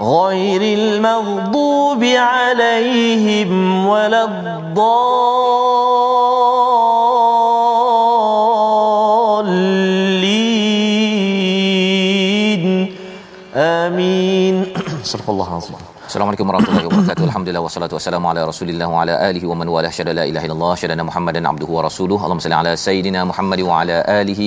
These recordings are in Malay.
غير المغضوب عليهم ولا الضالين. آمين. صدق الله العظيم. Assalamualaikum warahmatullahi wabarakatuh. Alhamdulillah wassalatu wassalamu ala Rasulillah wa ala alihi wa man wala syada la ilaha illallah syada Muhammadan abduhu wa rasuluhu. Allahumma salli ala sayidina Muhammad wa ala alihi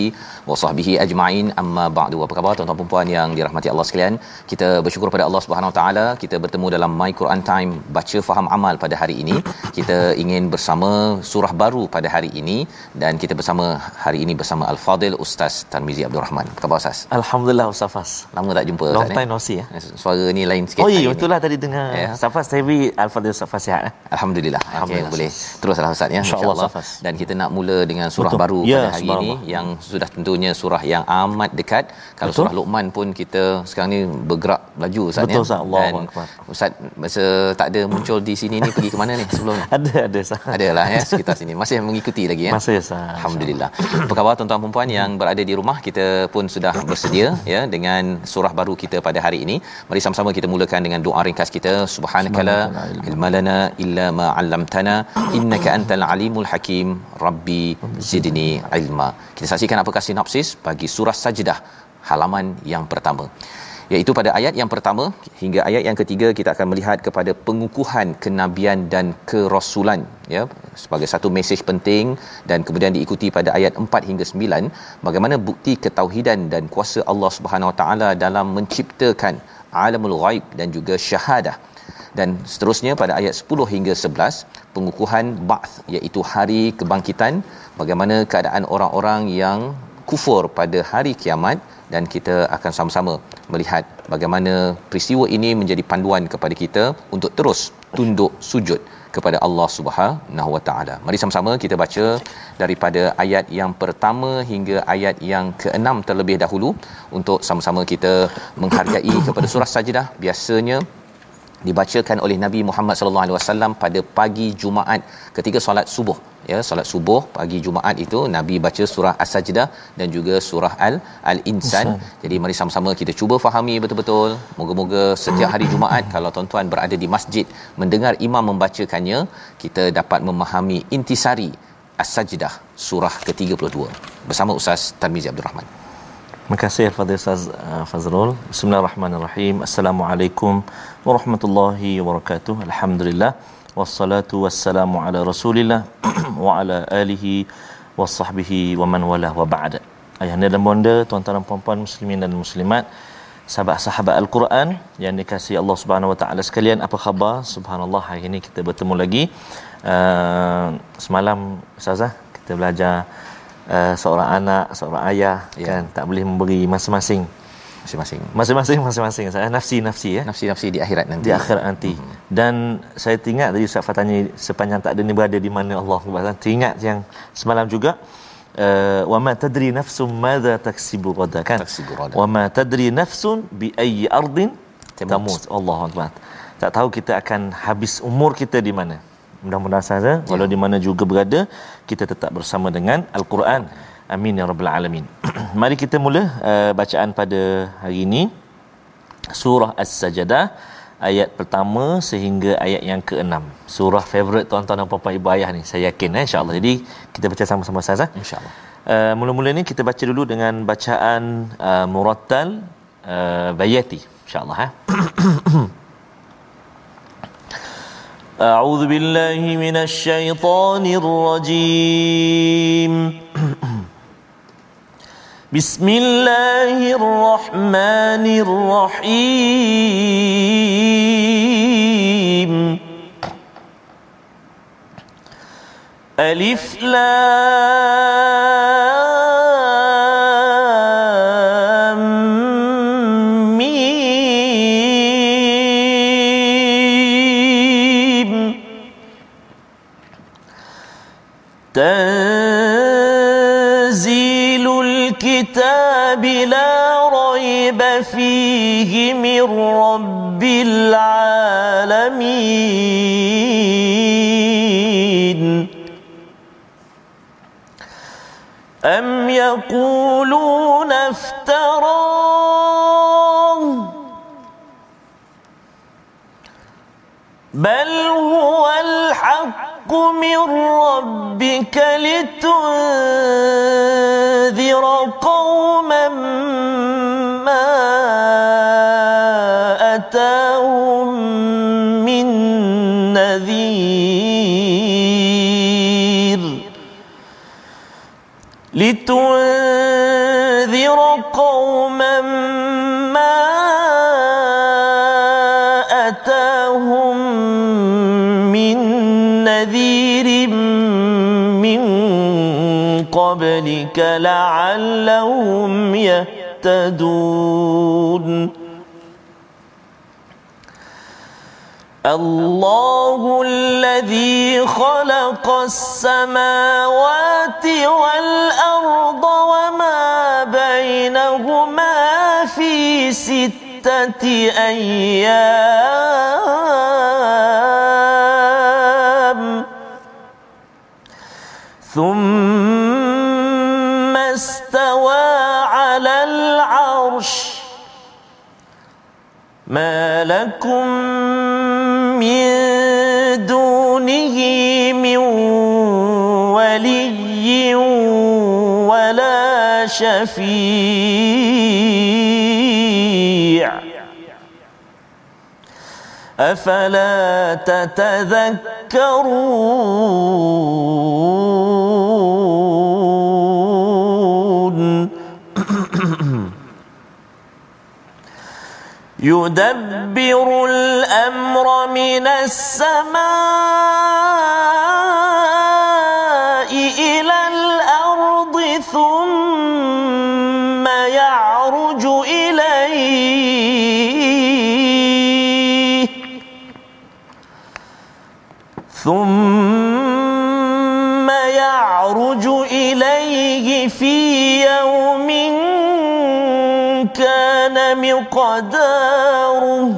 wa sahbihi ajma'in. Amma ba'du. Apa khabar tuan-tuan dan puan yang dirahmati Allah sekalian? Kita bersyukur pada Allah Subhanahu wa taala kita bertemu dalam My Quran Time baca faham amal pada hari ini. Kita ingin bersama surah baru pada hari ini dan kita bersama hari ini bersama Al-Fadil Ustaz Tarmizi Abdul Rahman. Apa khabar Ustaz? Alhamdulillah Ustaz Fas. Lama tak jumpa Long Ustaz. time no see ya. Suara ni lain sikit. Oh iya betul lah tadi dengar Ya. Ustaz Fas tapi Al-Fadhil Ustaz Fas sihat eh. Alhamdulillah. Alhamdulillah, Okay, boleh. Ustaz. Teruslah Ustaz ya. InsyaAllah. Safas. Dan kita nak mula dengan surah Betul. baru Ya, pada hari ini yang sudah tentunya surah yang amat dekat. Kalau Betul. surah Luqman pun kita sekarang ni bergerak laju Ustaz Betul, ya. Ustaz. Allahu Dan Akbar. Ustaz masa tak ada muncul di sini ni pergi ke mana ni sebelum ni? Ada ada Ustaz. Adalah ya sekitar sini. Masih mengikuti lagi ya. Masih Ustaz. Alhamdulillah. Apa khabar tuan-tuan dan puan yang berada di rumah? Kita pun sudah bersedia ya dengan surah baru kita pada hari ini. Mari sama-sama kita mulakan dengan doa ringkas kita. Subhanakala ilma lana illa ma 'allamtana innaka antal alimul hakim. Rabbi zidni ilma. Kita saksikan apakah sinopsis bagi surah Sajdah halaman yang pertama iaitu pada ayat yang pertama hingga ayat yang ketiga kita akan melihat kepada pengukuhan kenabian dan kerasulan ya sebagai satu mesej penting dan kemudian diikuti pada ayat 4 hingga 9 bagaimana bukti ketauhidan dan kuasa Allah Subhanahu Wa Taala dalam menciptakan alamul ghaib dan juga syahadah dan seterusnya pada ayat 10 hingga 11 pengukuhan ba'th iaitu hari kebangkitan bagaimana keadaan orang-orang yang kufur pada hari kiamat dan kita akan sama-sama melihat bagaimana peristiwa ini menjadi panduan kepada kita untuk terus tunduk sujud kepada Allah Subhanahu Wa Taala. Mari sama-sama kita baca daripada ayat yang pertama hingga ayat yang keenam terlebih dahulu untuk sama-sama kita menghargai kepada surah Sajdah. Biasanya dibacakan oleh Nabi Muhammad sallallahu alaihi wasallam pada pagi Jumaat ketika solat subuh. Ya solat subuh pagi Jumaat itu Nabi baca surah As-Sajdah dan juga surah Al Al-Insan. Jadi mari sama-sama kita cuba fahami betul-betul. Moga-moga setiap hari Jumaat kalau tuan-tuan berada di masjid mendengar imam membacakannya kita dapat memahami intisari As-Sajdah surah ke-32. Bersama Ustaz Tarmizi Abdul Rahman. Terima kasih Al-Fadhil Ustaz uh, Fazrul. Bismillahirrahmanirrahim. Assalamualaikum warahmatullahi wabarakatuh. Alhamdulillah. Wassalatu wassalamu ala Rasulillah wa ala alihi wa sahbihi wa man wala wa ba'da. Ayahanda dan bonda, tuan-tuan dan puan-puan muslimin dan muslimat, sahabat-sahabat Al-Quran yang dikasihi Allah Subhanahu wa taala sekalian, apa khabar? Subhanallah, hari ini kita bertemu lagi. Uh, semalam Ustazah kita belajar uh, seorang anak, seorang ayah Ya. kan tak boleh memberi masing-masing masing-masing. Masing-masing masing-masing. Saya nafsi-nafsi ya. Nafsi-nafsi di akhirat nanti. Di akhirat nanti. Dan saya teringat tadi Ustaz Fah tanya sepanjang tak ada ni berada di mana Allah Subhanahu teringat yang semalam juga uh, wa ma tadri nafsum madza taksibu ghadan kan? Taksibu ghadan. wa ma tadri nafsun bi ayyi ardin Tamut. tamut. Allah Akbar tak tahu kita akan habis umur kita di mana. Mudah-mudahan saja walau di mana juga berada kita tetap bersama dengan al-Quran amin ya rabbal alamin mari kita mula uh, bacaan pada hari ini surah as-sajdah ayat pertama sehingga ayat yang keenam surah favorite tuan-tuan dan puan-puan ibu ayah ni saya yakin eh insyaallah jadi kita baca sama-sama saja insyaallah Uh, mula-mula ni kita baca dulu dengan bacaan uh, murattal uh, bayati insyaallah eh أعوذ بالله من الشيطان الرجيم بسم الله الرحمن الرحيم ألف لام ميم تنزيل الكتاب لا ريب فيه من رب العالمين. أم يقولون افتراه؟ بل هو الحق من ربك لتنذر قوما ما أتاهم من نذير لتنذر قبلك لعلهم يهتدون. الله الذي خلق السماوات والأرض وما بينهما في ستة أيام. شفيع أفلا تتذكرون؟ يدبر الأمر من السماء. ثم يعرج إليه في يوم كان مقداره.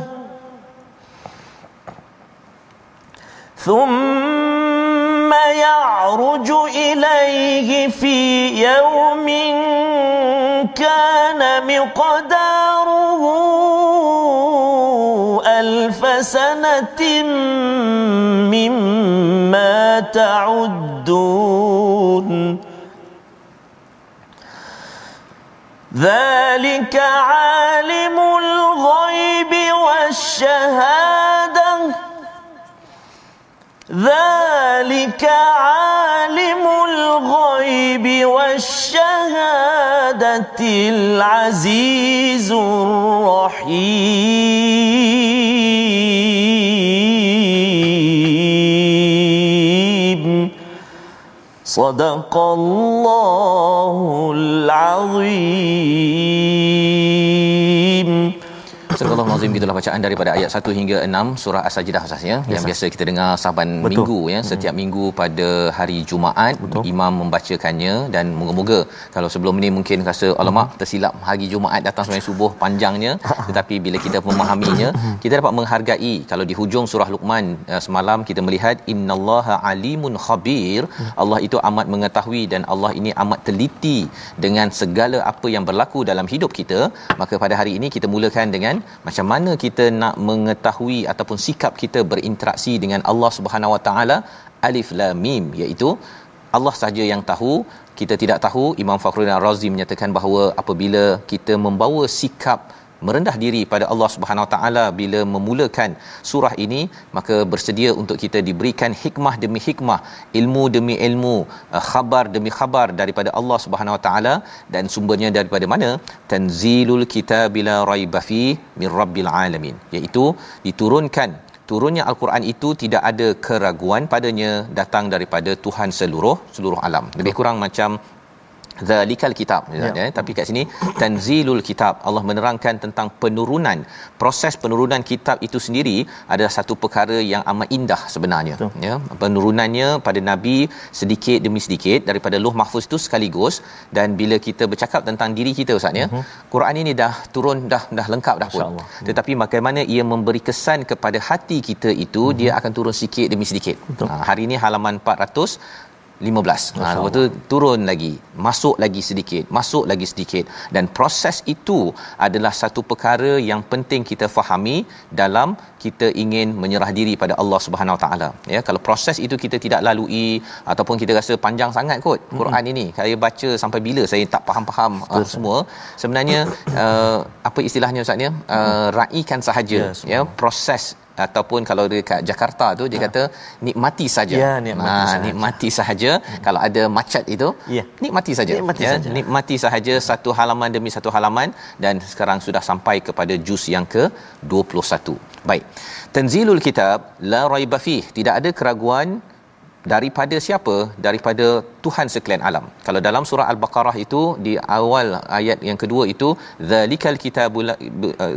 ثم يعرج إليه في يوم كان مقداره. ألف سنة مما تعدون. ذلك عالم الغيب والشهادة. ذلك عالم الغيب والشهادة العزيز الرحيم. صدق الله العظيم Surah Al-Azim gitulah bacaan daripada ayat 1 hingga 6 surah As-Sajdah yes, yang biasa kita dengar saban Betul. minggu ya setiap hmm. minggu pada hari Jumaat Betul. imam membacakannya dan moga-moga kalau sebelum ni mungkin rasa alamak tersilap hari Jumaat datang sembahyang subuh panjangnya tetapi bila kita memahaminya kita dapat menghargai kalau di hujung surah Luqman uh, semalam kita melihat innallaha alimun khabir Allah itu amat mengetahui dan Allah ini amat teliti dengan segala apa yang berlaku dalam hidup kita maka pada hari ini kita mulakan dengan macam mana kita nak mengetahui ataupun sikap kita berinteraksi dengan Allah Subhanahu Wa Taala? Alif lam mim iaitu Allah sahaja yang tahu kita tidak tahu. Imam Fakhruddin Ar-Razi menyatakan bahawa apabila kita membawa sikap merendah diri pada Allah Subhanahu Wa Taala bila memulakan surah ini maka bersedia untuk kita diberikan hikmah demi hikmah ilmu demi ilmu uh, khabar demi khabar daripada Allah Subhanahu Wa Taala. Dan sumbernya daripada mana? Tanzilul kitabila raiba fi min rabbil alamin. Iaitu diturunkan turunnya al-Quran itu tidak ada keraguan padanya datang daripada Tuhan seluruh seluruh alam. Lebih kurang macam zalikal kitab ya. ya tapi kat sini tanzilul kitab Allah menerangkan tentang penurunan proses penurunan kitab itu sendiri adalah satu perkara yang amat indah sebenarnya Betul. ya penurunannya pada nabi sedikit demi sedikit daripada luh mahfuz itu sekaligus dan bila kita bercakap tentang diri kita ustaz ya uh-huh. Quran ini dah turun dah dah lengkap dah pun uh-huh. tetapi bagaimana ia memberi kesan kepada hati kita itu uh-huh. dia akan turun sikit demi sedikit ha, hari ini halaman 400 15. Ha lepas tu turun lagi, masuk lagi sedikit, masuk lagi sedikit dan proses itu adalah satu perkara yang penting kita fahami dalam kita ingin menyerah diri pada Allah Subhanahu Wa Taala. Ya, kalau proses itu kita tidak lalui ataupun kita rasa panjang sangat kot Quran mm-hmm. ini, saya baca sampai bila saya tak faham-faham uh, semua. Sebenarnya uh, apa istilahnya ustaz ya? Uh, raikan sahaja yes, ya, proses ataupun kalau dekat Jakarta tu dia ha. kata nikmati saja. Ya, nikmati ha, sahaja. nikmati sahaja. Hmm. Kalau ada macet itu, ya. nikmati saja. Nikmati ya, saja. nikmati sahaja satu halaman demi satu halaman dan sekarang sudah sampai kepada juz yang ke-21. Baik. Tanzilul kitab la raiba fih. Tidak ada keraguan daripada siapa? Daripada Tuhan sekalian alam. Kalau dalam surah al-baqarah itu di awal ayat yang kedua itu zalikal kitabul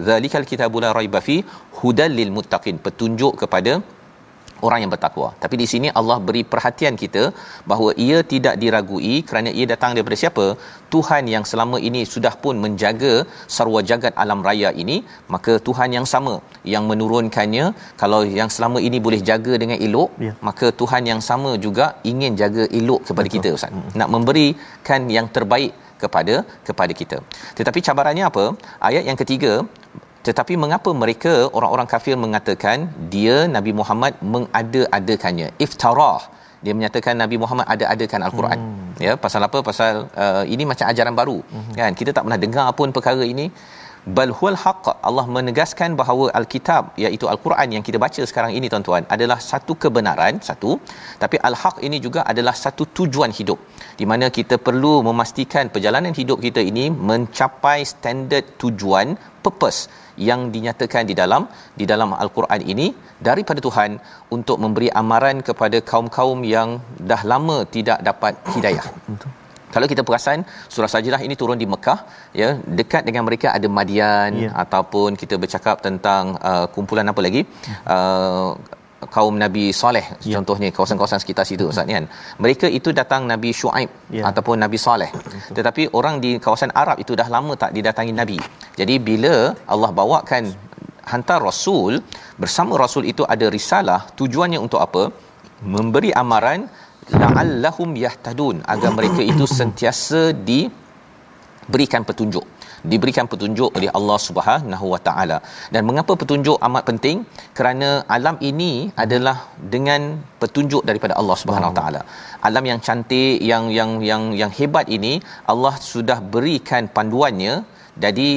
zalikal kitabul raiba fi hudal lil muttaqin. Petunjuk kepada orang yang bertakwa. Tapi di sini Allah beri perhatian kita bahawa ia tidak diragui kerana ia datang daripada siapa? Tuhan yang selama ini sudah pun menjaga sarwa jagat alam raya ini, maka Tuhan yang sama yang menurunkannya kalau yang selama ini boleh jaga dengan elok, ya. maka Tuhan yang sama juga ingin jaga elok kepada Betul. kita Ustaz. Hmm. Nak memberikan yang terbaik kepada kepada kita. Tetapi cabarannya apa? Ayat yang ketiga tetapi mengapa mereka orang-orang kafir mengatakan dia Nabi Muhammad mengada-adakannya? Iftarah. Dia menyatakan Nabi Muhammad ada-adakan al-Quran. Hmm. ya pasal apa? Pasal uh, ini macam ajaran baru. Hmm. kan? Kita tak pernah dengar pun perkara ini bal huwal haqq Allah menegaskan bahawa al-kitab iaitu al-Quran yang kita baca sekarang ini tuan-tuan adalah satu kebenaran satu tapi al-haq ini juga adalah satu tujuan hidup di mana kita perlu memastikan perjalanan hidup kita ini mencapai standard tujuan purpose yang dinyatakan di dalam di dalam al-Quran ini daripada Tuhan untuk memberi amaran kepada kaum-kaum yang dah lama tidak dapat hidayah. Kalau kita perasan surah Sajdah ini turun di Mekah ya dekat dengan mereka ada Madian ya. ataupun kita bercakap tentang uh, kumpulan apa lagi uh, kaum Nabi Saleh ya. contohnya kawasan-kawasan sekitar situ Ustaz kan mereka itu datang Nabi Shu'aib ya. ataupun Nabi Saleh tetapi orang di kawasan Arab itu dah lama tak didatangi Nabi jadi bila Allah bawakan hantar rasul bersama rasul itu ada risalah tujuannya untuk apa memberi amaran la'allahum yahtadun agar mereka itu sentiasa diberikan petunjuk diberikan petunjuk oleh Allah Subhanahu Wa Taala. Dan mengapa petunjuk amat penting? Kerana alam ini adalah dengan petunjuk daripada Allah Subhanahu Wa Taala. Alam yang cantik, yang yang yang yang hebat ini Allah sudah berikan panduannya. Jadi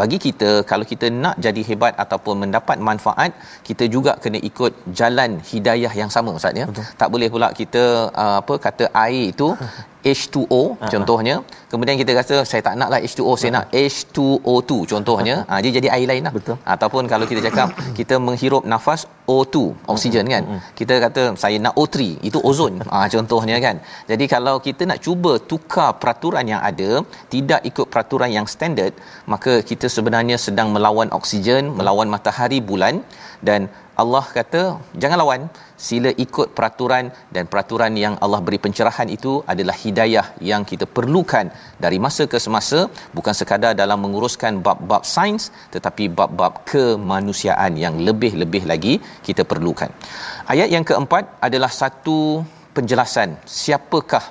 bagi kita kalau kita nak jadi hebat ataupun mendapat manfaat kita juga kena ikut jalan hidayah yang sama ustaz ya. Tak boleh pula kita uh, apa kata air itu H2O uh-huh. contohnya kemudian kita rasa saya tak naklah H2O uh-huh. saya nak H2O2 contohnya uh-huh. ha, dia jadi air lain lah Betul. ataupun kalau kita cakap kita menghirup nafas O2 oksigen kan uh-huh. kita kata saya nak O3 itu ozon ha, contohnya kan jadi kalau kita nak cuba tukar peraturan yang ada tidak ikut peraturan yang standard maka kita sebenarnya sedang melawan oksigen melawan matahari bulan dan Allah kata jangan lawan sila ikut peraturan dan peraturan yang Allah beri pencerahan itu adalah hidayah yang kita perlukan dari masa ke semasa bukan sekadar dalam menguruskan bab-bab sains tetapi bab-bab kemanusiaan yang lebih-lebih lagi kita perlukan. Ayat yang keempat adalah satu penjelasan siapakah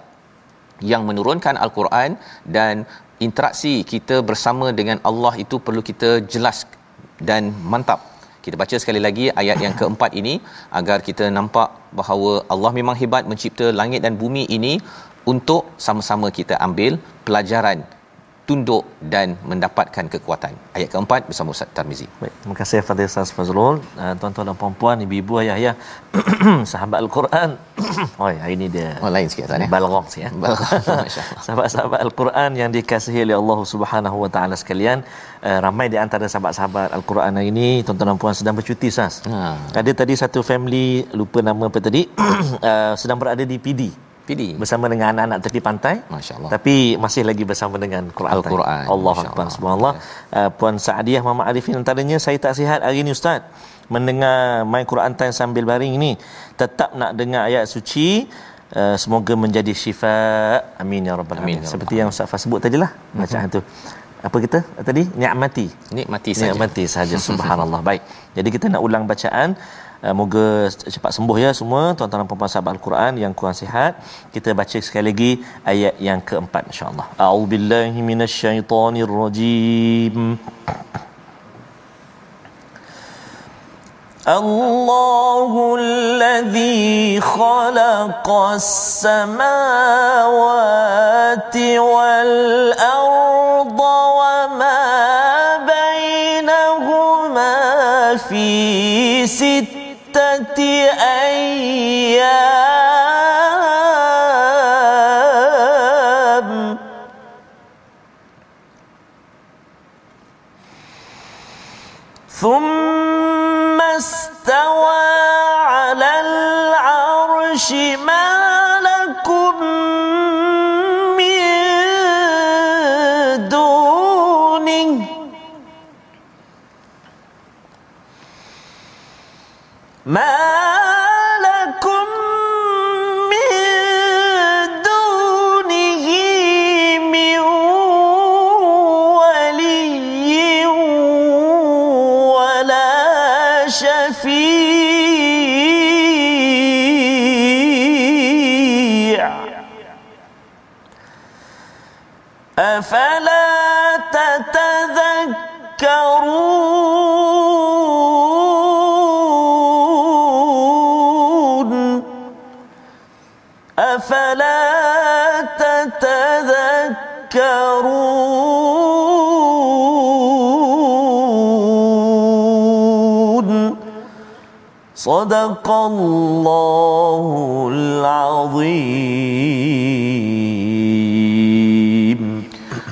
yang menurunkan al-Quran dan interaksi kita bersama dengan Allah itu perlu kita jelas dan mantap kita baca sekali lagi ayat yang keempat ini agar kita nampak bahawa Allah memang hebat mencipta langit dan bumi ini untuk sama-sama kita ambil pelajaran tunduk dan mendapatkan kekuatan. Ayat keempat bersama Ustaz Tarmizi. Baik, terima kasih Fadil Ustaz Fazrul. Uh, tuan-tuan dan puan-puan, ibu-ibu, ayah-ayah, sahabat Al-Quran. oh, hari ini dia Oh lain sikit Ustaz ya. balgham ya. Sahabat-sahabat Al-Quran yang dikasihi oleh Allah Subhanahu Wa Taala sekalian, uh, ramai di antara sahabat-sahabat Al-Quran hari ini tuan-tuan dan puan sedang bercuti sas. Ha. Ada tadi satu family lupa nama apa tadi uh, sedang berada di PD PD. bersama dengan anak-anak tepi pantai Masya-Allah. tapi masih lagi bersama dengan Quran Al-Quran. Allah Masya Akbar Allah. subhanallah uh, puan Saadiah Muhammad Arifin antaranya saya tak sihat hari ini ustaz mendengar main Quran time sambil baring ni tetap nak dengar ayat suci uh, semoga menjadi syifa amin ya rabbal Amin, alamin ya seperti yang ustaz Fah sebut tadilah bacaan tu apa kita tadi nikmati Nikmati saja. Nikmati saja subhanallah. Baik. Jadi kita nak ulang bacaan Uh, moga cepat sembuh ya semua tuan-tuan dan puan-puan sahabat Al-Quran yang kurang sihat. Kita baca sekali lagi ayat yang keempat insya-Allah. A'udzubillahi minasyaitonirrajim. الله الذي خلق السماوات والأرض وما بينهما في أيام. ثم شفيع. أفلا صدق الله العظيم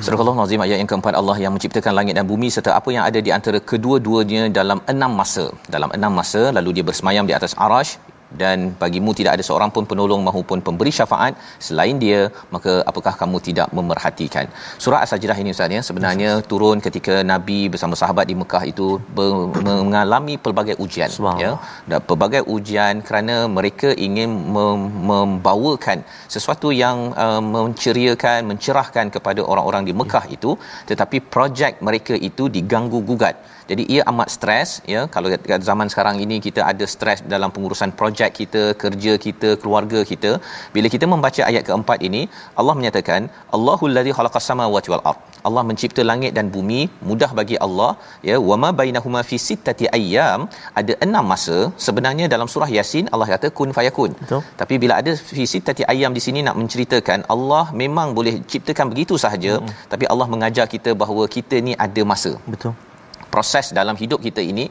Surah Allah Nazim ayat yang keempat Allah yang menciptakan langit dan bumi serta apa yang ada di antara kedua-duanya dalam enam masa. Dalam enam masa lalu dia bersemayam di atas arash dan bagimu tidak ada seorang pun penolong maupun pemberi syafaat selain dia maka apakah kamu tidak memerhatikan? Surah as-sajdah ini ustaz ya sebenarnya turun ketika nabi bersama sahabat di Mekah itu ber- mengalami pelbagai ujian ya. Dan pelbagai ujian kerana mereka ingin mem- membawakan sesuatu yang uh, menceriakan mencerahkan kepada orang-orang di Mekah itu tetapi projek mereka itu diganggu gugat jadi ia amat stres ya. Kalau kat zaman sekarang ini kita ada stres dalam pengurusan projek kita kerja kita keluarga kita. Bila kita membaca ayat keempat ini Allah menyatakan Allahul ladzi khalaqas samawati wal ard. Allah mencipta langit dan bumi mudah bagi Allah ya. Wama bainahuma fi sittati ayyam. Ada enam masa sebenarnya dalam surah yasin Allah kata kun fayakun. Betul. tapi bila ada fi sittati ayyam di sini nak menceritakan Allah memang boleh ciptakan begitu sahaja hmm. tapi Allah mengajar kita bahawa kita ni ada masa. Betul proses dalam hidup kita ini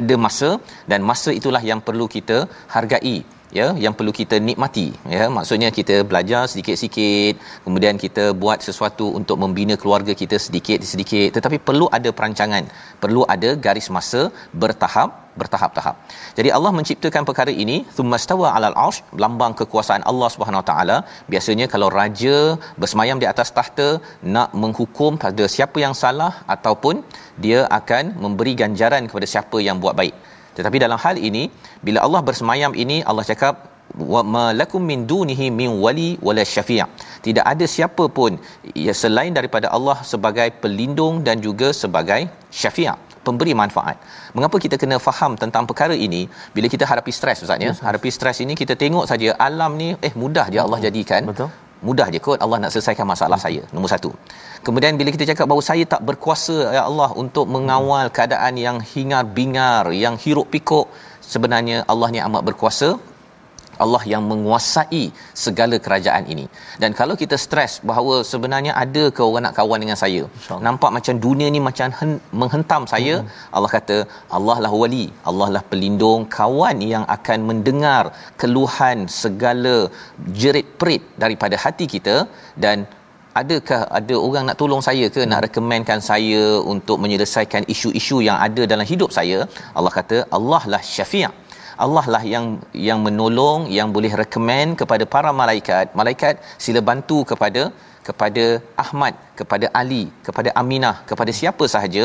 ada masa dan masa itulah yang perlu kita hargai ya yang perlu kita nikmati ya maksudnya kita belajar sedikit-sedikit kemudian kita buat sesuatu untuk membina keluarga kita sedikit-sedikit tetapi perlu ada perancangan perlu ada garis masa bertahap bertahap-tahap. Jadi Allah menciptakan perkara ini thummastawa 'alal 'arsy lambang kekuasaan Allah Subhanahu Taala. Biasanya kalau raja bersemayam di atas tahta nak menghukum pada siapa yang salah ataupun dia akan memberi ganjaran kepada siapa yang buat baik. Tetapi dalam hal ini bila Allah bersemayam ini Allah cakap wa ma lakum min dunihi min wali wala syafi' tidak ada siapa pun ya selain daripada Allah sebagai pelindung dan juga sebagai syafi' pemberi manfaat. Mengapa kita kena faham tentang perkara ini bila kita hadapi stres ustaz ya? Hadapi stres ini kita tengok saja alam ni eh mudah je Allah jadikan. Betul. Mudah je kot Allah nak selesaikan masalah saya. Nombor satu. Kemudian bila kita cakap bahawa saya tak berkuasa ya Allah untuk mengawal keadaan yang hingar bingar, yang hiruk pikuk, sebenarnya Allah ni amat berkuasa Allah yang menguasai segala kerajaan ini. Dan kalau kita stres bahawa sebenarnya ada ke orang nak kawan dengan saya. Nampak macam dunia ni macam hen- menghentam saya. Hmm. Allah kata Allah lah wali, Allah lah pelindung, kawan yang akan mendengar keluhan segala jerit-perit daripada hati kita dan adakah ada orang nak tolong saya ke nak rekomenkan saya untuk menyelesaikan isu-isu yang ada dalam hidup saya? Allah kata Allah lah syafi' Allah lah yang yang menolong yang boleh recommend kepada para malaikat. Malaikat sila bantu kepada kepada Ahmad kepada Ali kepada Aminah kepada siapa sahaja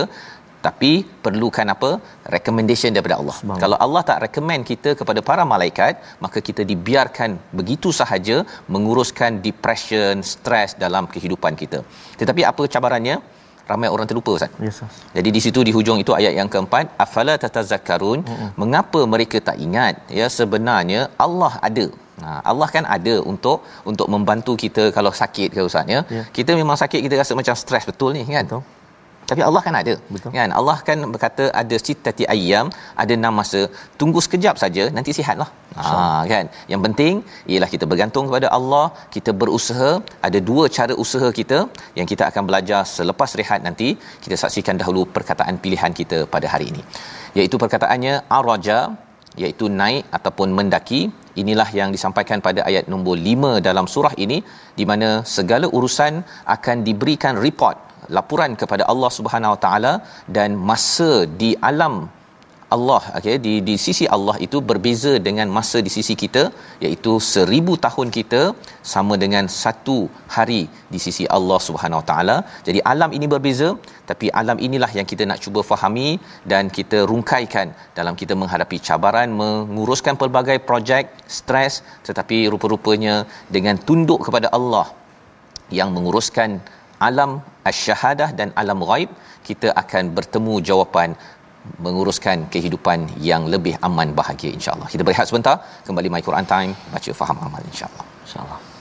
tapi perlukan apa recommendation daripada Allah kalau Allah tak recommend kita kepada para malaikat maka kita dibiarkan begitu sahaja menguruskan depression stres dalam kehidupan kita tetapi apa cabarannya ramai orang terlupa ustaz Yes, jadi di situ di hujung itu ayat yang keempat afala tatazakkarun mm-hmm. mengapa mereka tak ingat ya sebenarnya Allah ada Ha, Allah kan ada untuk untuk membantu kita kalau sakit ke ustaz ya. Ya. Kita memang sakit kita rasa macam stres betul ni kan. Betul. Tapi Allah kan ada. Betul. Kan Allah kan berkata ada sitati ayyam, ada enam masa. Tunggu sekejap saja nanti sihatlah. Ha kan. Yang penting ialah kita bergantung kepada Allah, kita berusaha. Ada dua cara usaha kita yang kita akan belajar selepas rehat nanti. Kita saksikan dahulu perkataan pilihan kita pada hari ini. Iaitu perkataannya araja iaitu naik ataupun mendaki inilah yang disampaikan pada ayat nombor 5 dalam surah ini di mana segala urusan akan diberikan report laporan kepada Allah Subhanahu Wa Taala dan masa di alam Allah okey di di sisi Allah itu berbeza dengan masa di sisi kita iaitu seribu tahun kita sama dengan satu hari di sisi Allah Subhanahu Wa Taala. Jadi alam ini berbeza tapi alam inilah yang kita nak cuba fahami dan kita rungkaikan dalam kita menghadapi cabaran menguruskan pelbagai projek stres tetapi rupa-rupanya dengan tunduk kepada Allah yang menguruskan alam asy-syahadah dan alam ghaib kita akan bertemu jawapan menguruskan kehidupan yang lebih aman bahagia insyaallah. Kita berehat sebentar, kembali My Quran Time, baca faham amal insyaallah. InsyaAllah.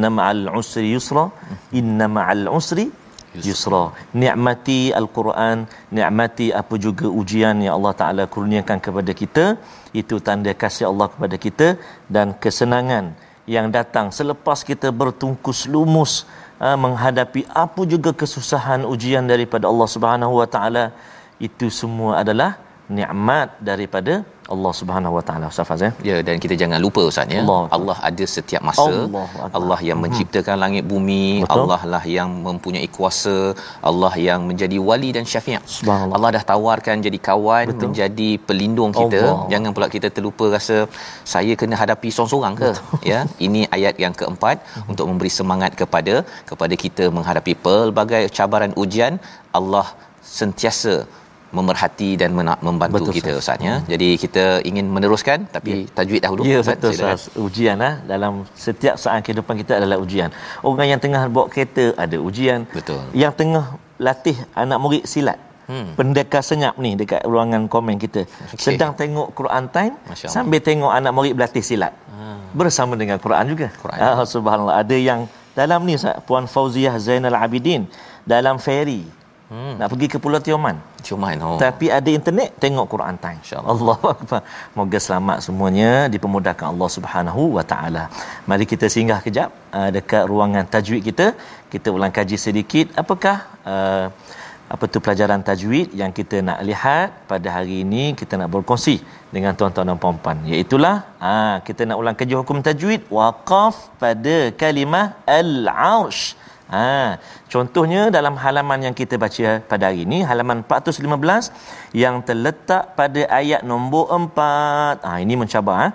Inna ma'al usri yusra inna ma'al usri yusra. Nikmati al-Quran nikmati apa juga ujian yang Allah Taala kurniakan kepada kita. Itu tanda kasih Allah kepada kita dan kesenangan yang datang selepas kita bertungkus lumus uh, menghadapi apa juga kesusahan ujian daripada Allah Subhanahu Wa Taala. Itu semua adalah nikmat daripada Allah Subhanahu Wa Taala Ustaz Faz ya. Dan kita jangan lupa ustaz ya. Allah. Allah ada setiap masa. Akbar. Allah yang menciptakan hmm. langit bumi, Betul. Allah lah yang mempunyai kuasa, Allah yang menjadi wali dan syafi'. Subhanallah. Allah dah tawarkan jadi kawan, Betul. menjadi pelindung kita. Allah. Jangan pula kita terlupa rasa saya kena hadapi seorang-seorang ke? Ya. Ini ayat yang keempat untuk memberi semangat kepada kepada kita menghadapi pelbagai cabaran ujian. Allah sentiasa memerhati dan mena- membantu Betul, kita Ustaz. Ya. Jadi kita ingin meneruskan tapi tajwid dahulu Ya Ustaz, betul. Ustaz. Ujian lah dalam setiap saat kehidupan kita adalah ujian. Orang yang tengah bawa kereta ada ujian. Betul. Yang tengah latih anak murid silat. Hmm. Pendekar senyap ni dekat ruangan komen kita. Okey. Sedang tengok Quran time sambil tengok anak murid berlatih silat. Bersama dengan Quran juga. Quran. Ah subhanallah. Ada yang dalam ni Ustaz, Puan Fauziah Zainal Abidin dalam ferry. Hmm. Nak pergi ke Pulau Tioman. Cuman oh. Tapi ada internet tengok Quran time. InsyaAllah. Allahu akbar. Moga selamat semuanya dipermudahkan Allah Subhanahu wa taala. Mari kita singgah kejap uh, dekat ruangan tajwid kita. Kita ulang kaji sedikit apakah uh, apa tu pelajaran tajwid yang kita nak lihat pada hari ini kita nak berkongsi dengan tuan-tuan dan puan-puan iaitu ha, kita nak ulang kaji hukum tajwid waqaf pada kalimah al-arsh ha, contohnya dalam halaman yang kita baca pada hari ini halaman 415 yang terletak pada ayat nombor 4 ha, ini mencabar ha.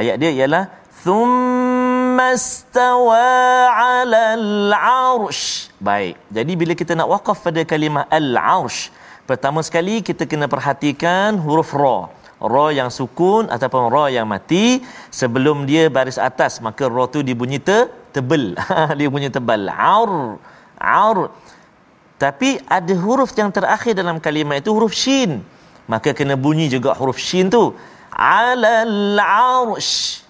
ayat dia ialah thumma istawa 'ala al-'arsh baik jadi bila kita nak waqaf pada kalimah al-'arsh pertama sekali kita kena perhatikan huruf ra. Ra yang sukun ataupun ra yang mati sebelum dia baris atas maka ra tu dibunyi te, tebal. Dia bunyi tebal. Aur. Aur. Tapi ada huruf yang terakhir dalam kalimah itu huruf shin. Maka kena bunyi juga huruf shin tu. Alal arsh.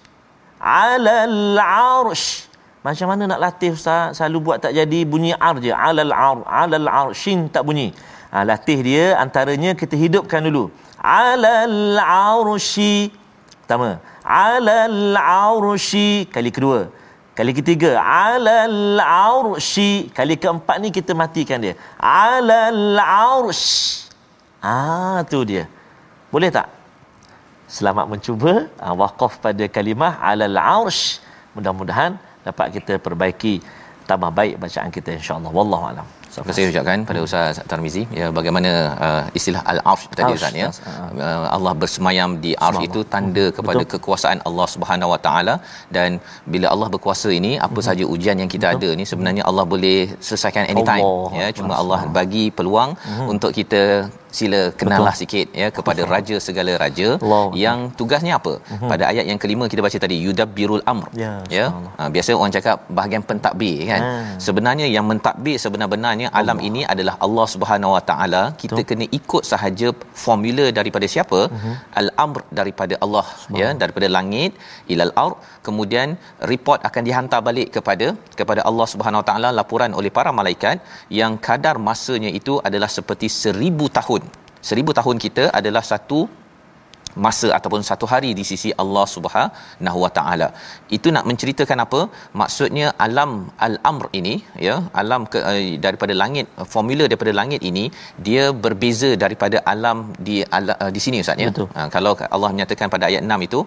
Alal arsh. Macam mana nak latih ustaz? Selalu buat tak jadi bunyi ar je. Alal ar. Alal arshin tak bunyi. Ha, latih dia antaranya kita hidupkan dulu. Alal arshi. Pertama. Alal arshi. Kali kedua kali ketiga alal arshi. Kali keempat ni kita matikan dia. Alal arsh. Ah tu dia. Boleh tak? Selamat mencuba uh, waqaf pada kalimah alal arsh. Mudah-mudahan dapat kita perbaiki. Tambah baik bacaan kita insyaallah. Wallahu alam Terima kasih ucapkan pada Ustaz Tarmizi ya bagaimana uh, istilah al-arsh tadi Ustaz ya. Uh, Allah bersemayam di arsh itu tanda kepada Betul. kekuasaan Allah Subhanahu Wa Taala dan bila Allah berkuasa ini apa hmm. saja ujian yang kita Betul. ada ni sebenarnya Allah boleh selesaikan anytime Allah. ya cuma Allah bagi peluang hmm. untuk kita sila kenallah Betul. sikit ya kepada Betul. raja segala raja Allah. yang tugasnya apa uh-huh. pada ayat yang kelima kita baca tadi yudabbirul amr ya, ya? Ha, biasa orang cakap bahagian pentadbir kan ha. sebenarnya yang mentadbir sebenar-benarnya Allah. alam ini adalah Allah Subhanahu Wa Taala kita Betul. kena ikut sahaja formula daripada siapa uh-huh. al amr daripada Allah ya daripada langit ilal ard kemudian report akan dihantar balik kepada kepada Allah Subhanahu Wa Taala laporan oleh para malaikat yang kadar masanya itu adalah seperti seribu tahun seribu tahun kita adalah satu masa ataupun satu hari di sisi Allah Subhanahu Wa Taala. Itu nak menceritakan apa? Maksudnya alam al-amr ini ya, alam ke, uh, daripada langit, formula daripada langit ini dia berbeza daripada alam di ala, uh, di sini ustaz ya. Uh, kalau Allah menyatakan pada ayat 6 itu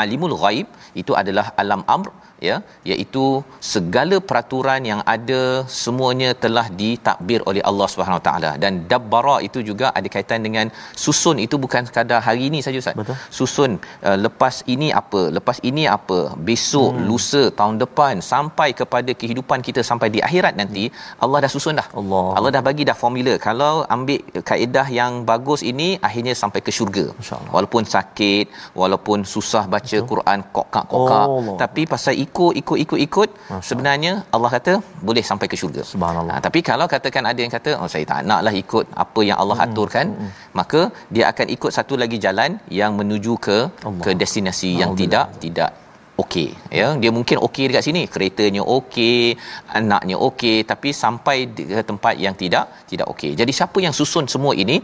alimul ghaib itu adalah alam amr ya iaitu segala peraturan yang ada semuanya telah ditakbir oleh Allah Subhanahu taala. Dan dabbara itu juga ada kaitan dengan susun. Itu bukan sekadar hari ini saja ustaz. Betul. susun uh, lepas ini apa lepas ini apa besok hmm. lusa tahun depan sampai kepada kehidupan kita sampai di akhirat nanti Allah dah susun dah. Allah. Allah dah bagi dah formula. Kalau ambil kaedah yang bagus ini akhirnya sampai ke syurga. Walaupun sakit walaupun susah baca Betul. Quran kokak kokak oh, tapi pasal ikut ikut ikut ikut sebenarnya Allah kata boleh sampai ke syurga subhanallah ha, tapi kalau katakan ada yang kata oh saya tak naklah ikut apa yang Allah hmm. aturkan hmm. maka dia akan ikut satu lagi jalan yang menuju ke Allah. ke destinasi yang Allah. tidak tidak okey ya dia mungkin okey dekat sini keretanya okey anaknya okey tapi sampai ke tempat yang tidak tidak okey jadi siapa yang susun semua ini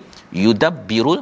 yudabbirul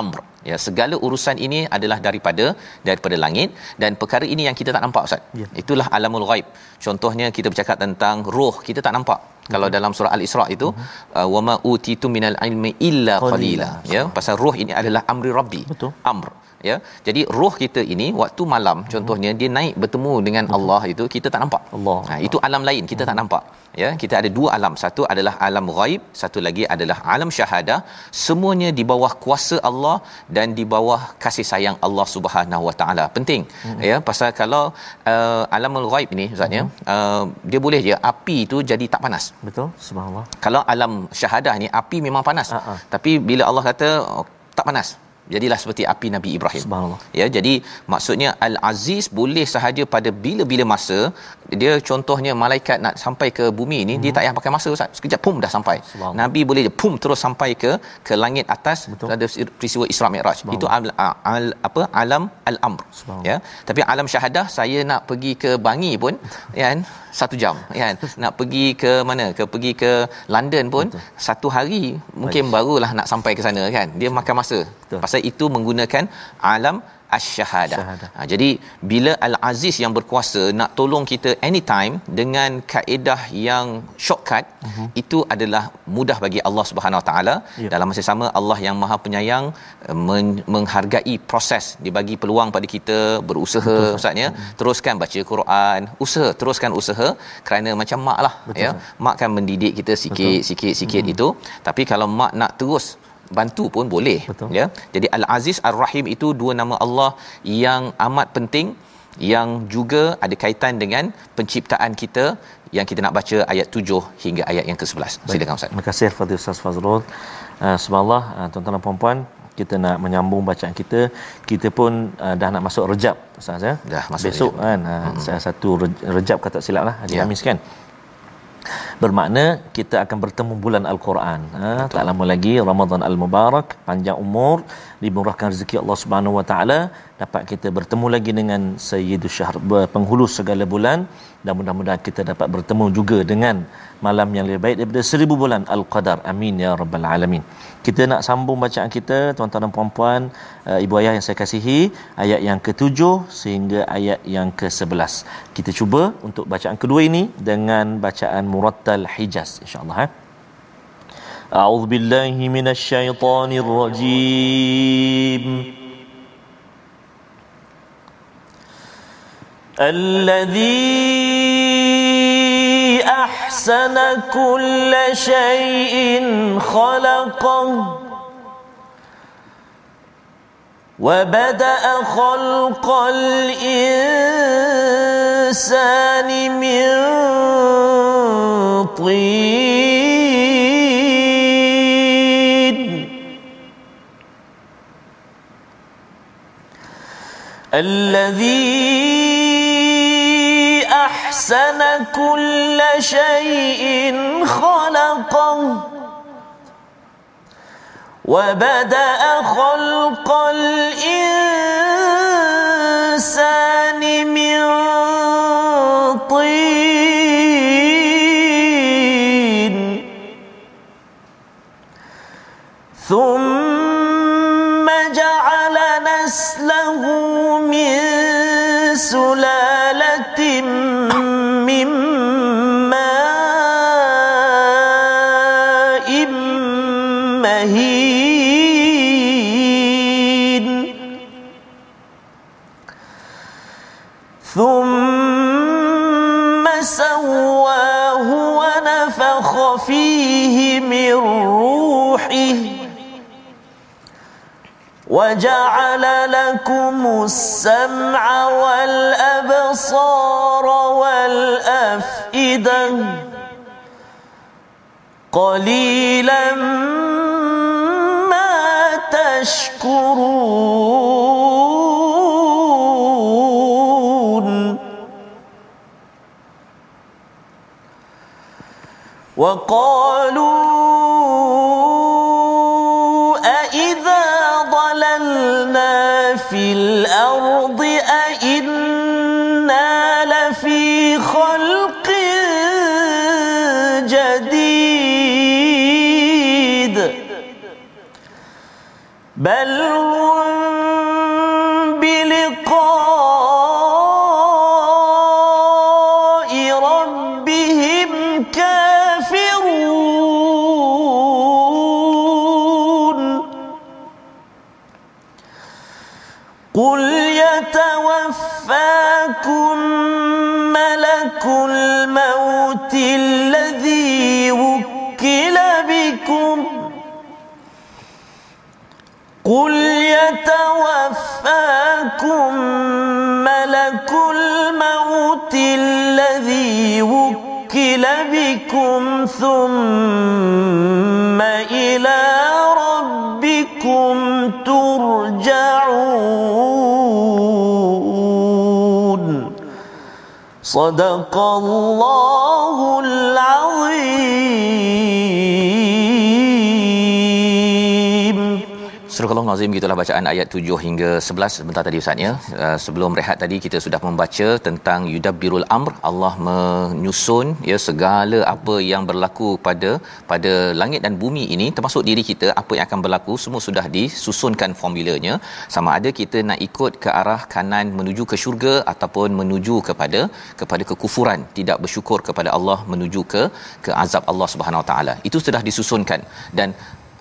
amr. Ya segala urusan ini adalah daripada daripada langit dan perkara ini yang kita tak nampak ustaz. Ya. itulah alamul ghaib. Contohnya kita bercakap tentang roh kita tak nampak. Hmm. kalau dalam surah al-isra itu hmm. uh, wama utitu minal ilmi illa qalila. Ya pasal roh ini adalah amri rabbi. Betul. Amr ya? Jadi roh kita ini waktu malam hmm. contohnya dia naik bertemu dengan hmm. Allah itu kita tak nampak. Allah. Ha, itu alam lain kita hmm. tak nampak. Ya? Kita ada dua alam. Satu adalah alam ghaib satu lagi adalah alam syahadah. Semuanya di bawah kuasa Allah dan di bawah kasih sayang Allah Subhanahu Wa Taala. Penting. Hmm. ya? Pasal kalau uh, alamul ghaib ini ustaz ya? Hmm. uh, dia boleh je api itu jadi tak panas. Betul. Subhanallah. Kalau alam syahadah ni api memang panas. Uh-huh. tapi bila Allah kata oh, tak panas jadilah seperti api Nabi Ibrahim. Subhanallah. Ya, jadi maksudnya Al-Aziz boleh sahaja pada bila-bila masa dia contohnya malaikat nak sampai ke bumi ni hmm. dia tak payah pakai masa Ustaz. Sekejap pum dah sampai. Nabi boleh je pum terus sampai ke ke langit atas ada peristiwa Isra Mi'raj. Itu al, al, apa alam al-amr. Ya. Tapi alam syahadah saya nak pergi ke Bangi pun kan satu jam kan nak pergi ke mana ke pergi ke London pun Betul. satu hari mungkin Baik. barulah nak sampai ke sana kan dia makan masa Betul. pasal itu menggunakan alam asy-syahadah. Syahadah. Ha, jadi bila Al-Aziz yang berkuasa nak tolong kita anytime dengan kaedah yang shortcut uh-huh. itu adalah mudah bagi Allah Subhanahu Wa Taala. Ya. Dalam masa sama Allah yang Maha Penyayang eh, men- menghargai proses dia bagi peluang pada kita berusaha Betul, ustaz ya. Teruskan baca Quran, usaha, teruskan usaha kerana macam mak lah Betul, ya. Mak kan mendidik kita sikit sikit sikit itu. Tapi kalau mak nak terus bantu pun boleh Betul. ya jadi al-aziz ar-rahim itu dua nama Allah yang amat penting yang juga ada kaitan dengan penciptaan kita yang kita nak baca ayat 7 hingga ayat yang ke-11 silakan ustaz Terima kasih Fadil Ustaz Fazrul. Uh, subhanallah uh, tuan-tuan dan puan-puan kita nak menyambung bacaan kita kita pun uh, dah nak masuk rejab Ustaz ya. Dah masuk Besok Rejab. kan uh, hmm. satu Rej- rejab kata silap lah hari Ya. Khamis kan. Bermakna kita akan bertemu bulan Al-Quran. Ha, tak lama lagi Ramadan Al-Mubarak, panjang umur, dimurahkan rezeki Allah Subhanahu Wa Taala, dapat kita bertemu lagi dengan Sayyidus Syahr, penghulu segala bulan dan mudah-mudahan kita dapat bertemu juga dengan malam yang lebih baik daripada seribu bulan Al-Qadar. Amin ya rabbal alamin. Kita nak sambung bacaan kita tuan-tuan dan puan-puan, uh, ibu ayah yang saya kasihi, ayat yang ke-7 sehingga ayat yang ke-11. Kita cuba untuk bacaan kedua ini dengan bacaan Murattal Hijaz insya-Allah eh. أعوذ بالله من الشيطان الرجيم. الذي أحسن كل شيء خلقه وبدأ خلق الإنسان من طين. الذي أحسن كل شيء خلقه وبدأ خلق الإنسان وجعل لكم السمع والأبصار والأفئدة قليلا ما تشكرون. وقالوا بل وكل بكم ثم إلى ربكم ترجعون. صدق الله العظيم. Surah Nazim gitulah bacaan ayat 7 hingga 11 sebentar tadi Ustaz ya. Uh, sebelum rehat tadi kita sudah membaca tentang yudabbirul amr. Allah menyusun ya segala apa yang berlaku pada pada langit dan bumi ini termasuk diri kita apa yang akan berlaku semua sudah disusunkan formulanya. Sama ada kita nak ikut ke arah kanan menuju ke syurga ataupun menuju kepada kepada kekufuran tidak bersyukur kepada Allah menuju ke ke azab Allah Subhanahu Wa Taala. Itu sudah disusunkan. Dan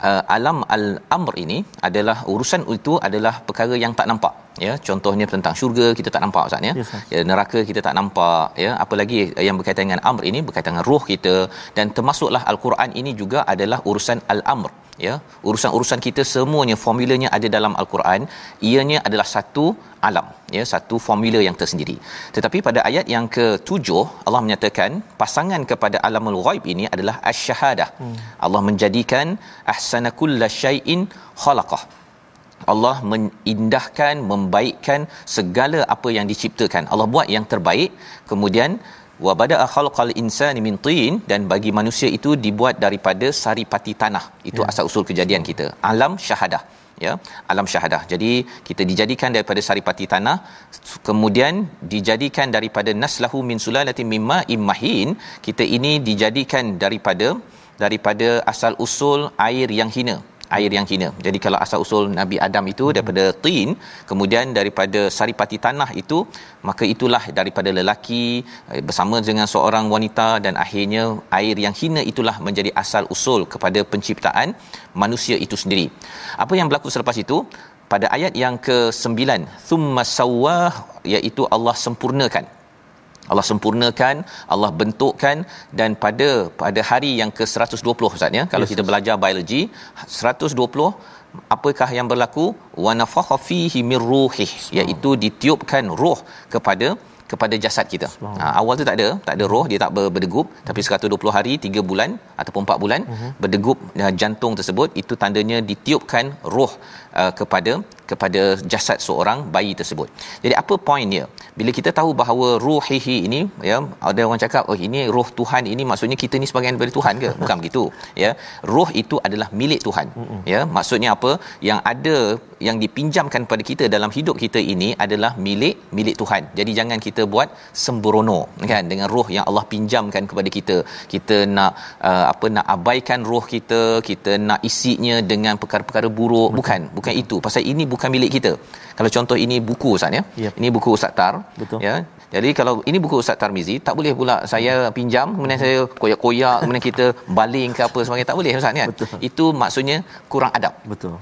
uh, alam al-amr ini adalah urusan itu adalah perkara yang tak nampak ya. Contohnya tentang syurga kita tak nampak ustaz ya, Yes, ya neraka kita tak nampak ya. Apa lagi yang berkaitan dengan amr ini berkaitan dengan roh kita. Dan termasuklah al-Quran ini juga adalah urusan al-amr ya urusan-urusan kita semuanya formulanya ada dalam al-Quran ianya adalah satu alam ya satu formula yang tersendiri tetapi pada ayat yang ke-7 Allah menyatakan pasangan kepada alamul ghaib ini adalah asy-syahadah hmm. Allah menjadikan ahsana kullasyai'in khalaqah Allah mengindahkan, membaikkan segala apa yang diciptakan. Allah buat yang terbaik. Kemudian wa bada'a khalqal insani min tin dan bagi manusia itu dibuat daripada saripati tanah. Itu ya. asal usul kejadian kita. Alam syahadah ya alam syahadah jadi kita dijadikan daripada saripati tanah kemudian dijadikan daripada naslahu min sulalatin mimma immahin kita ini dijadikan daripada daripada asal usul air yang hina air yang hina. Jadi kalau asal usul Nabi Adam itu daripada tin, kemudian daripada saripati tanah itu, maka itulah daripada lelaki eh, bersama dengan seorang wanita dan akhirnya air yang hina itulah menjadi asal usul kepada penciptaan manusia itu sendiri. Apa yang berlaku selepas itu? Pada ayat yang ke-9, thumma sawwah iaitu Allah sempurnakan Allah sempurnakan, Allah bentukkan dan pada pada hari yang ke-120 Ustaz ya. Kalau yes, kita belajar biologi 120 apakah yang berlaku? Wa nafakha fihi mir ruhih iaitu ditiupkan roh kepada kepada jasad kita. Ha, awal tu tak ada, tak ada roh, dia tak ber, berdegup, tapi 120 hari, 3 bulan ataupun 4 bulan uh-huh. berdegup uh, jantung tersebut, itu tandanya ditiupkan roh uh, kepada kepada jasad seorang bayi tersebut. Jadi apa poin dia? Bila kita tahu bahawa ruhihi ini ya ada orang cakap oh ini roh Tuhan ini maksudnya kita ni sebahagian daripada Tuhan ke? Bukan begitu. Ya. Roh itu adalah milik Tuhan. Ya. Maksudnya apa? Yang ada yang dipinjamkan pada kita dalam hidup kita ini adalah milik milik Tuhan. Jadi jangan kita buat sembrono kan dengan roh yang Allah pinjamkan kepada kita. Kita nak uh, apa nak abaikan roh kita, kita nak isinya dengan perkara-perkara buruk. Bukan, bukan itu. Pasal ini bukan milik kita. Kalau contoh ini buku Ustaz ya. Yep. Ini buku Ustaz Tar. Betul. Ya. Jadi kalau ini buku Ustaz Tarmizi, tak boleh pula saya pinjam kemudian saya koyak-koyak kemudian kita baling ke apa sebagainya tak boleh Ustaz kan. Betul. Itu maksudnya kurang adab. Betul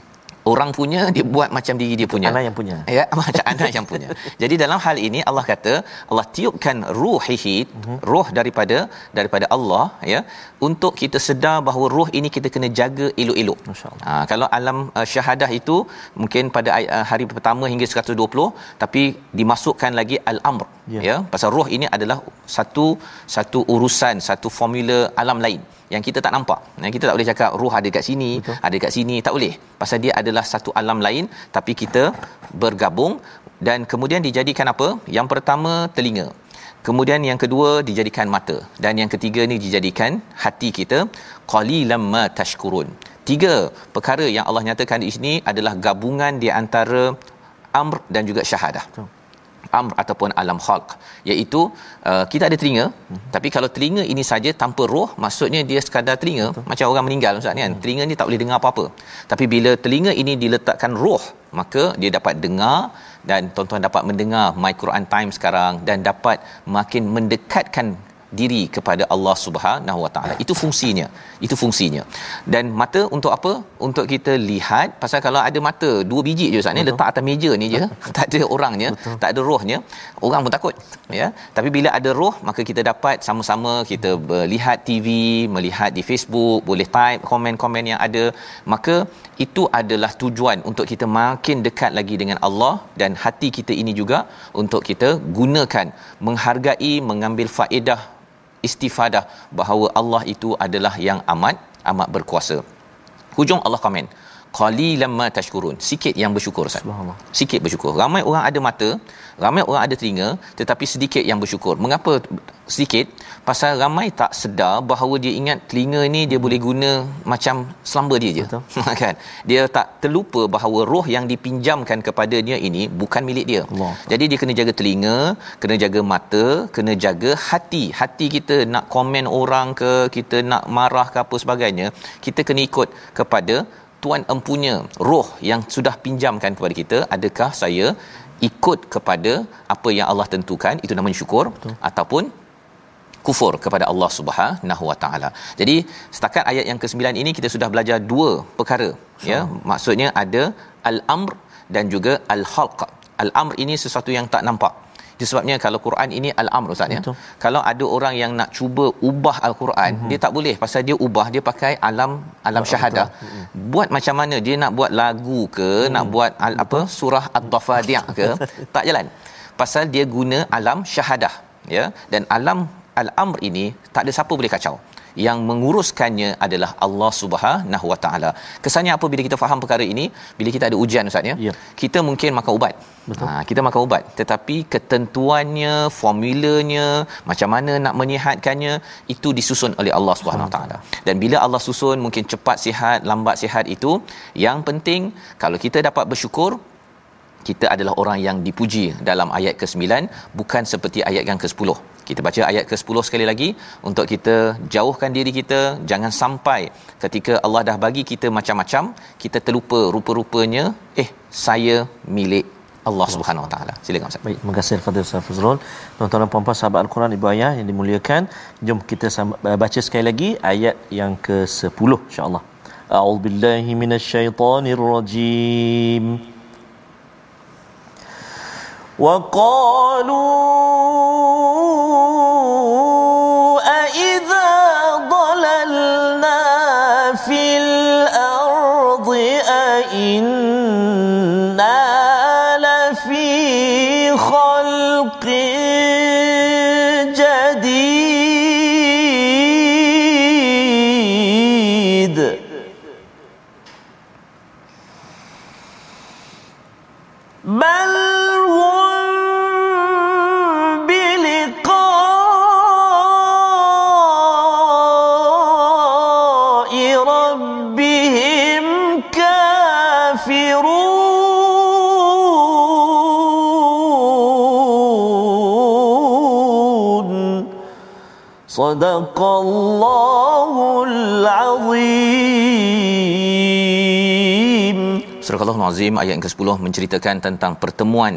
orang punya dia buat macam diri dia punya. Anak yang punya. Ya macam anak yang punya. Jadi dalam hal ini Allah kata Allah tiupkan ruhihi uh-huh. roh daripada daripada Allah ya untuk kita sedar bahawa roh ini kita kena jaga elok-elok. Ha, kalau alam uh, syahadah itu mungkin pada uh, hari pertama hingga 120 tapi dimasukkan lagi al-amr yeah. ya pasal roh ini adalah satu satu urusan satu formula alam lain yang kita tak nampak. Yang kita tak boleh cakap roh ada kat sini, Betul. ada kat sini, tak boleh. Pasal dia adalah satu alam lain tapi kita bergabung dan kemudian dijadikan apa? Yang pertama telinga. Kemudian yang kedua dijadikan mata dan yang ketiga ni dijadikan hati kita qalilam ma tashkurun. Tiga perkara yang Allah nyatakan di sini adalah gabungan di antara amr dan juga syahadah. Betul amr ataupun alam khalq iaitu uh, kita ada telinga hmm. tapi kalau telinga ini saja tanpa roh maksudnya dia sekadar telinga Betul. macam orang meninggal ustaz ni kan hmm. telinga ni tak boleh dengar apa-apa tapi bila telinga ini diletakkan roh maka dia dapat dengar dan tuan-tuan dapat mendengar my Quran time sekarang dan dapat makin mendekatkan diri kepada Allah Subhanahu Wa Taala. Itu fungsinya. Itu fungsinya. Dan mata untuk apa? Untuk kita lihat pasal kalau ada mata dua biji je Ustaz ni letak atas meja ni je, tak ada orangnya, Betul. tak ada rohnya, orang pun takut, ya. Tapi bila ada roh, maka kita dapat sama-sama kita melihat TV, melihat di Facebook, boleh type komen-komen yang ada, maka itu adalah tujuan untuk kita makin dekat lagi dengan Allah dan hati kita ini juga untuk kita gunakan menghargai mengambil faedah istifadah bahawa Allah itu adalah yang amat amat berkuasa. Hujung Allah komen, qalilan ma tashkurun. Sikit yang bersyukur Ustaz. Subhanallah. sikit bersyukur. Ramai orang ada mata ramai orang ada telinga tetapi sedikit yang bersyukur. Mengapa sedikit? Pasal ramai tak sedar bahawa dia ingat telinga ni dia boleh guna macam selamba dia je. Betul. kan? Dia tak terlupa bahawa roh yang dipinjamkan kepadanya ini bukan milik dia. Allah. jadi dia kena jaga telinga kena jaga mata kena jaga hati. Hati kita nak komen orang ke kita nak marah ke apa sebagainya kita kena ikut kepada tuan empunya roh yang sudah pinjamkan kepada kita adakah saya ikut kepada apa yang Allah tentukan itu namanya syukur Betul. ataupun kufur kepada Allah Subhanahu Wa Taala. Jadi setakat ayat yang ke-9 ini kita sudah belajar dua perkara ya. Maksudnya ada al-amr dan juga al-khalq. Al-amr ini sesuatu yang tak nampak. Itu sebabnya kalau Quran ini al-amr Ustaz ya. Kalau ada orang yang nak cuba ubah al-Quran, mm-hmm. dia tak boleh pasal dia ubah dia pakai alam alam syahadah. Mm-hmm. Buat macam mana dia nak buat lagu ke, mm. nak buat al, apa surah ad-dafadiyah ke, tak jalan. Pasal dia guna alam syahadah ya dan alam al-amr ini tak ada siapa boleh kacau yang menguruskannya adalah Allah Subhanahu Wa Taala. Kesannya apa bila kita faham perkara ini? Bila kita ada ujian ustaz ya. Ya. Kita mungkin makan ubat. Betul. Ha, kita makan ubat tetapi ketentuannya, formulanya, macam mana nak menyihatkannya itu disusun oleh Allah Subhanahu Wa Taala. Dan bila Allah susun mungkin cepat sihat, lambat sihat itu yang penting kalau kita dapat bersyukur kita adalah orang yang dipuji dalam ayat ke-9 bukan seperti ayat yang ke-10. Kita baca ayat ke-10 sekali lagi untuk kita jauhkan diri kita jangan sampai ketika Allah dah bagi kita macam-macam kita terlupa rupa-rupanya eh saya milik Allah Subhanahu Wa Taala. Silakan Ustaz. Baik, terima kasih Fadil Ustaz Fazrul. Tuan-tuan dan puan-puan sahabat Al-Quran Ibu Ayah yang dimuliakan, jom kita uh, baca sekali lagi ayat yang ke-10 insya-Allah. A'udzubillahi minasyaitonirrajim. وقالوا أإذا ضللنا في الأرض أإنا Al-Azim ayat yang ke-10 menceritakan tentang pertemuan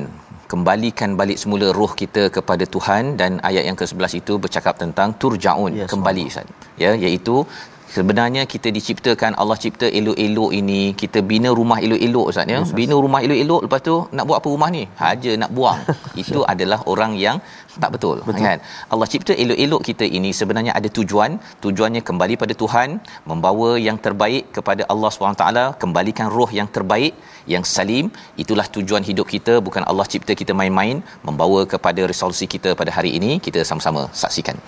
kembalikan balik semula roh kita kepada Tuhan dan ayat yang ke-11 itu bercakap tentang turjaun Ya, kembali Ustaz. Ya iaitu sebenarnya kita diciptakan Allah cipta elok-elok ini kita bina rumah elok-elok Ustaz ya. Bina rumah elok-elok lepas tu nak buat apa rumah ni? Haja nak buang. itu adalah orang yang tak betul, betul. kan Allah cipta elok-elok kita ini sebenarnya ada tujuan tujuannya kembali pada Tuhan membawa yang terbaik kepada Allah SWT kembalikan roh yang terbaik yang salim. Itulah tujuan hidup kita. Bukan Allah cipta kita main-main membawa kepada resolusi kita pada hari ini. Kita sama-sama saksikan.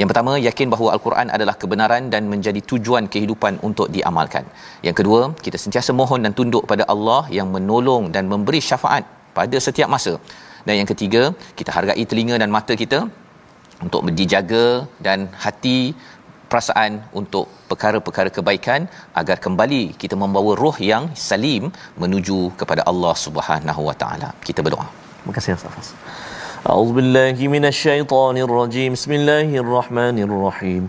Yang pertama yakin bahawa al-Quran adalah kebenaran dan menjadi tujuan kehidupan untuk diamalkan. Yang kedua kita sentiasa mohon dan tunduk pada Allah yang menolong dan memberi syafaat pada setiap masa. Dan yang ketiga kita hargai telinga dan mata kita untuk dijaga dan hati perasaan untuk perkara-perkara kebaikan agar kembali kita membawa roh yang salim menuju kepada Allah Subhanahu Wa Taala. Kita berdoa. Terima kasih Ustaz Fas. أعوذ بالله من الشيطان الرجيم بسم الله الرحمن الرحيم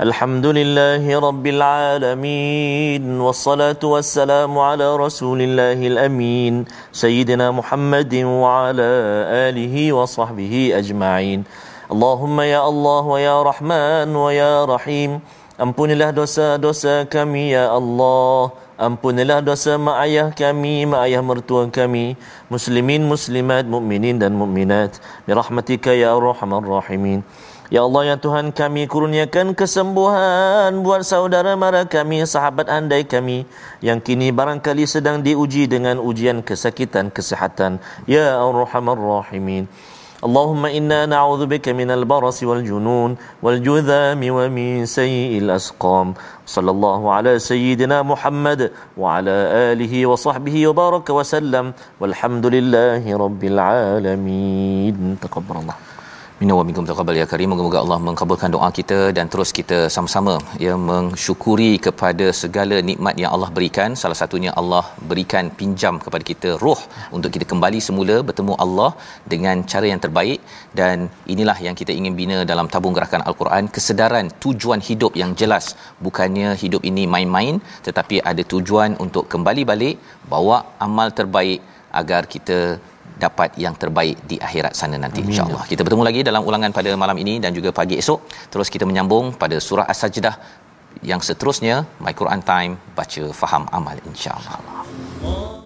الحمد لله رب العالمين والصلاة والسلام على رسول الله الأمين سيدنا محمد وعلى آله وصحبه أجمعين Allahumma ya Allah wa ya Rahman wa ya Rahim. Ampunilah dosa-dosa kami ya Allah. Ampunilah dosa mak ayah kami, mak ayah mertua kami. Muslimin, muslimat, mukminin dan mukminat. Birahmatika ya Rahman Rahimin. Ya Allah ya Tuhan kami kurniakan kesembuhan buat saudara mara kami sahabat andai kami yang kini barangkali sedang diuji dengan ujian kesakitan kesehatan ya arhamar rahimin. اللهم إنا نعوذ بك من البرص والجنون والجذام ومن سيء الأسقام. صلى الله على سيدنا محمد وعلى آله وصحبه وبارك وسلم. والحمد لله رب العالمين. تقبل الله. Minna wa minkum taqabbal ya karim. Moga-moga Allah mengkabulkan doa kita dan terus kita sama-sama ya mensyukuri kepada segala nikmat yang Allah berikan. Salah satunya Allah berikan pinjam kepada kita roh untuk kita kembali semula bertemu Allah dengan cara yang terbaik dan inilah yang kita ingin bina dalam tabung gerakan Al-Quran kesedaran tujuan hidup yang jelas bukannya hidup ini main-main tetapi ada tujuan untuk kembali balik bawa amal terbaik agar kita dapat yang terbaik di akhirat sana nanti insyaallah. Kita bertemu lagi dalam ulangan pada malam ini dan juga pagi esok. Terus kita menyambung pada surah As-Sajdah yang seterusnya My Quran Time baca faham amal insyaallah.